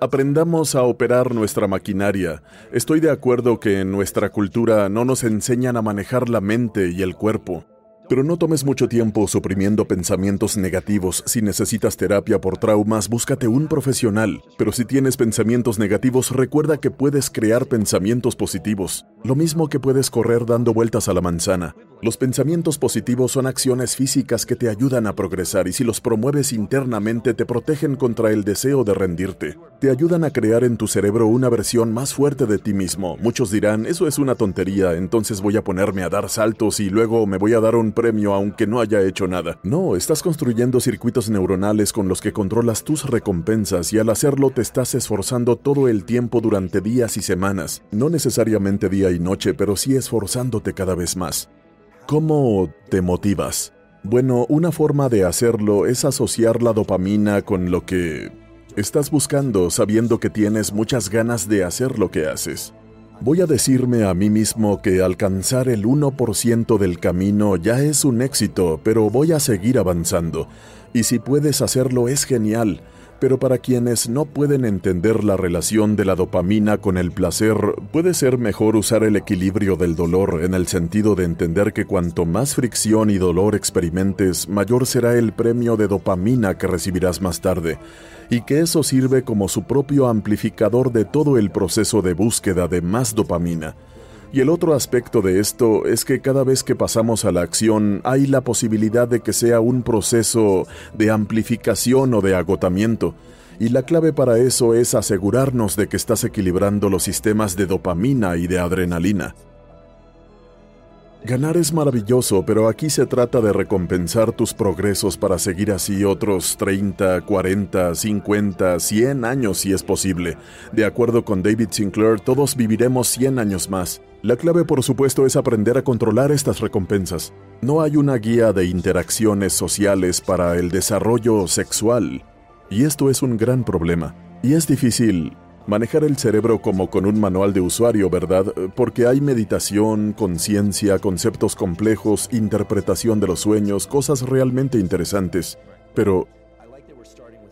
Aprendamos a operar nuestra maquinaria. Estoy de acuerdo que en nuestra cultura no nos enseñan a manejar la mente y el cuerpo. Pero no tomes mucho tiempo suprimiendo pensamientos negativos. Si necesitas terapia por traumas, búscate un profesional. Pero si tienes pensamientos negativos, recuerda que puedes crear pensamientos positivos. Lo mismo que puedes correr dando vueltas a la manzana. Los pensamientos positivos son acciones físicas que te ayudan a progresar y si los promueves internamente te protegen contra el deseo de rendirte. Te ayudan a crear en tu cerebro una versión más fuerte de ti mismo. Muchos dirán, eso es una tontería, entonces voy a ponerme a dar saltos y luego me voy a dar un premio aunque no haya hecho nada. No, estás construyendo circuitos neuronales con los que controlas tus recompensas y al hacerlo te estás esforzando todo el tiempo durante días y semanas. No necesariamente día y noche, pero sí esforzándote cada vez más. ¿Cómo te motivas? Bueno, una forma de hacerlo es asociar la dopamina con lo que estás buscando sabiendo que tienes muchas ganas de hacer lo que haces. Voy a decirme a mí mismo que alcanzar el 1% del camino ya es un éxito, pero voy a seguir avanzando. Y si puedes hacerlo es genial, pero para quienes no pueden entender la relación de la dopamina con el placer, puede ser mejor usar el equilibrio del dolor en el sentido de entender que cuanto más fricción y dolor experimentes, mayor será el premio de dopamina que recibirás más tarde, y que eso sirve como su propio amplificador de todo el proceso de búsqueda de más dopamina. Y el otro aspecto de esto es que cada vez que pasamos a la acción hay la posibilidad de que sea un proceso de amplificación o de agotamiento. Y la clave para eso es asegurarnos de que estás equilibrando los sistemas de dopamina y de adrenalina. Ganar es maravilloso, pero aquí se trata de recompensar tus progresos para seguir así otros 30, 40, 50, 100 años si es posible. De acuerdo con David Sinclair, todos viviremos 100 años más. La clave por supuesto es aprender a controlar estas recompensas. No hay una guía de interacciones sociales para el desarrollo sexual. Y esto es un gran problema. Y es difícil Manejar el cerebro como con un manual de usuario, ¿verdad? Porque hay meditación, conciencia, conceptos complejos, interpretación de los sueños, cosas realmente interesantes. Pero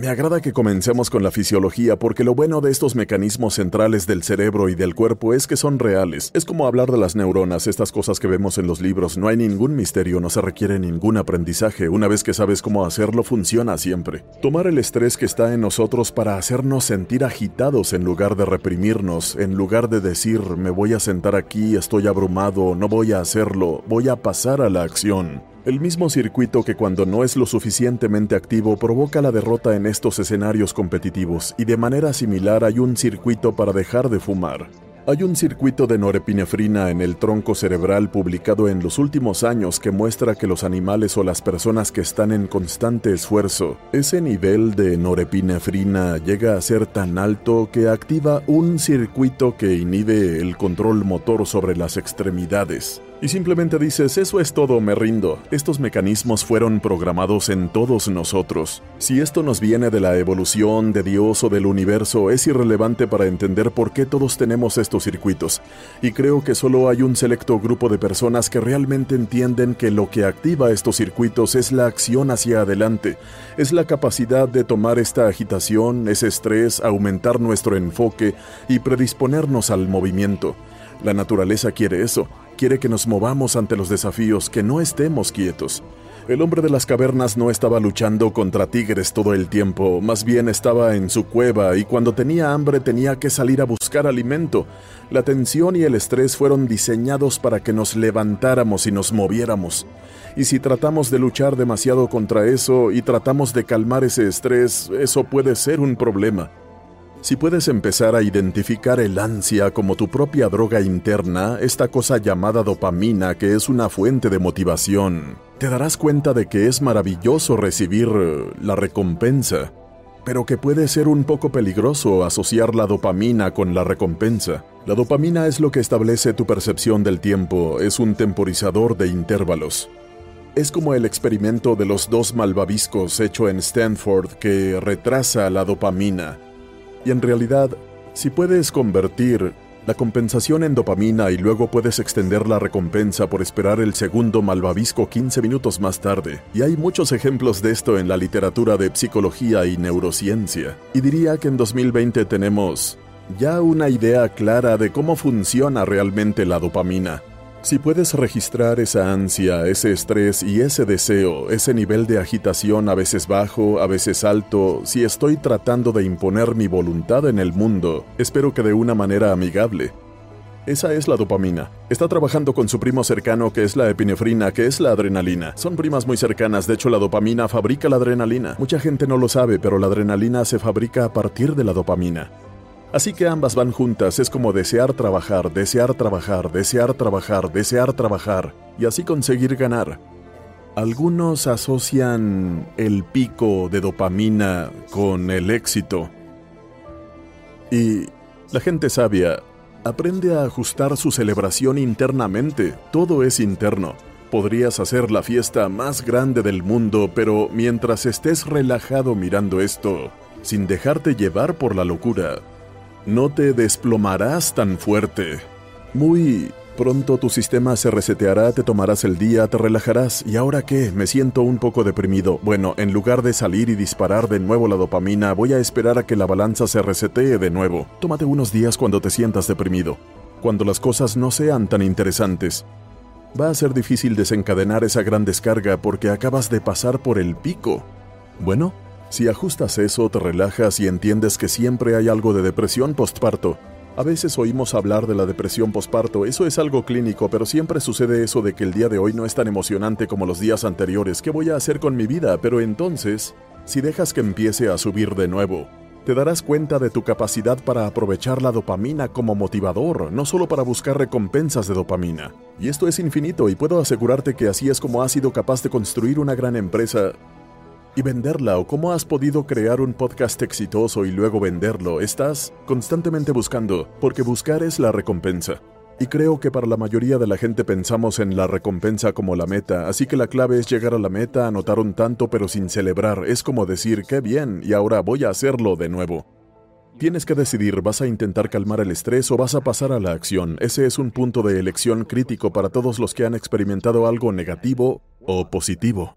me agrada que comencemos con la fisiología porque lo bueno de estos mecanismos centrales del cerebro y del cuerpo es que son reales. Es como hablar de las neuronas, estas cosas que vemos en los libros. No hay ningún misterio, no se requiere ningún aprendizaje. Una vez que sabes cómo hacerlo, funciona siempre. Tomar el estrés que está en nosotros para hacernos sentir agitados en lugar de reprimirnos, en lugar de decir me voy a sentar aquí, estoy abrumado, no voy a hacerlo, voy a pasar a la acción. El mismo circuito que cuando no es lo suficientemente activo provoca la derrota en estos escenarios competitivos y de manera similar hay un circuito para dejar de fumar. Hay un circuito de norepinefrina en el tronco cerebral publicado en los últimos años que muestra que los animales o las personas que están en constante esfuerzo, ese nivel de norepinefrina llega a ser tan alto que activa un circuito que inhibe el control motor sobre las extremidades. Y simplemente dices, eso es todo, me rindo. Estos mecanismos fueron programados en todos nosotros. Si esto nos viene de la evolución, de Dios o del universo, es irrelevante para entender por qué todos tenemos estos circuitos. Y creo que solo hay un selecto grupo de personas que realmente entienden que lo que activa estos circuitos es la acción hacia adelante, es la capacidad de tomar esta agitación, ese estrés, aumentar nuestro enfoque y predisponernos al movimiento. La naturaleza quiere eso, quiere que nos movamos ante los desafíos, que no estemos quietos. El hombre de las cavernas no estaba luchando contra tigres todo el tiempo, más bien estaba en su cueva y cuando tenía hambre tenía que salir a buscar alimento. La tensión y el estrés fueron diseñados para que nos levantáramos y nos moviéramos. Y si tratamos de luchar demasiado contra eso y tratamos de calmar ese estrés, eso puede ser un problema. Si puedes empezar a identificar el ansia como tu propia droga interna, esta cosa llamada dopamina que es una fuente de motivación, te darás cuenta de que es maravilloso recibir eh, la recompensa, pero que puede ser un poco peligroso asociar la dopamina con la recompensa. La dopamina es lo que establece tu percepción del tiempo, es un temporizador de intervalos. Es como el experimento de los dos malvaviscos hecho en Stanford que retrasa la dopamina y en realidad, si puedes convertir la compensación en dopamina y luego puedes extender la recompensa por esperar el segundo malvavisco 15 minutos más tarde. Y hay muchos ejemplos de esto en la literatura de psicología y neurociencia. Y diría que en 2020 tenemos ya una idea clara de cómo funciona realmente la dopamina. Si puedes registrar esa ansia, ese estrés y ese deseo, ese nivel de agitación a veces bajo, a veces alto, si estoy tratando de imponer mi voluntad en el mundo, espero que de una manera amigable. Esa es la dopamina. Está trabajando con su primo cercano que es la epinefrina, que es la adrenalina. Son primas muy cercanas, de hecho la dopamina fabrica la adrenalina. Mucha gente no lo sabe, pero la adrenalina se fabrica a partir de la dopamina. Así que ambas van juntas, es como desear trabajar, desear trabajar, desear trabajar, desear trabajar, y así conseguir ganar. Algunos asocian el pico de dopamina con el éxito. Y la gente sabia aprende a ajustar su celebración internamente, todo es interno. Podrías hacer la fiesta más grande del mundo, pero mientras estés relajado mirando esto, sin dejarte llevar por la locura, no te desplomarás tan fuerte. Muy pronto tu sistema se reseteará, te tomarás el día, te relajarás. ¿Y ahora qué? Me siento un poco deprimido. Bueno, en lugar de salir y disparar de nuevo la dopamina, voy a esperar a que la balanza se resetee de nuevo. Tómate unos días cuando te sientas deprimido, cuando las cosas no sean tan interesantes. Va a ser difícil desencadenar esa gran descarga porque acabas de pasar por el pico. Bueno, si ajustas eso, te relajas y entiendes que siempre hay algo de depresión postparto. A veces oímos hablar de la depresión postparto, eso es algo clínico, pero siempre sucede eso de que el día de hoy no es tan emocionante como los días anteriores. ¿Qué voy a hacer con mi vida? Pero entonces, si dejas que empiece a subir de nuevo, te darás cuenta de tu capacidad para aprovechar la dopamina como motivador, no solo para buscar recompensas de dopamina. Y esto es infinito y puedo asegurarte que así es como has sido capaz de construir una gran empresa y venderla o cómo has podido crear un podcast exitoso y luego venderlo. Estás constantemente buscando, porque buscar es la recompensa. Y creo que para la mayoría de la gente pensamos en la recompensa como la meta, así que la clave es llegar a la meta, anotar un tanto pero sin celebrar. Es como decir, qué bien, y ahora voy a hacerlo de nuevo. Tienes que decidir, ¿vas a intentar calmar el estrés o vas a pasar a la acción? Ese es un punto de elección crítico para todos los que han experimentado algo negativo o positivo.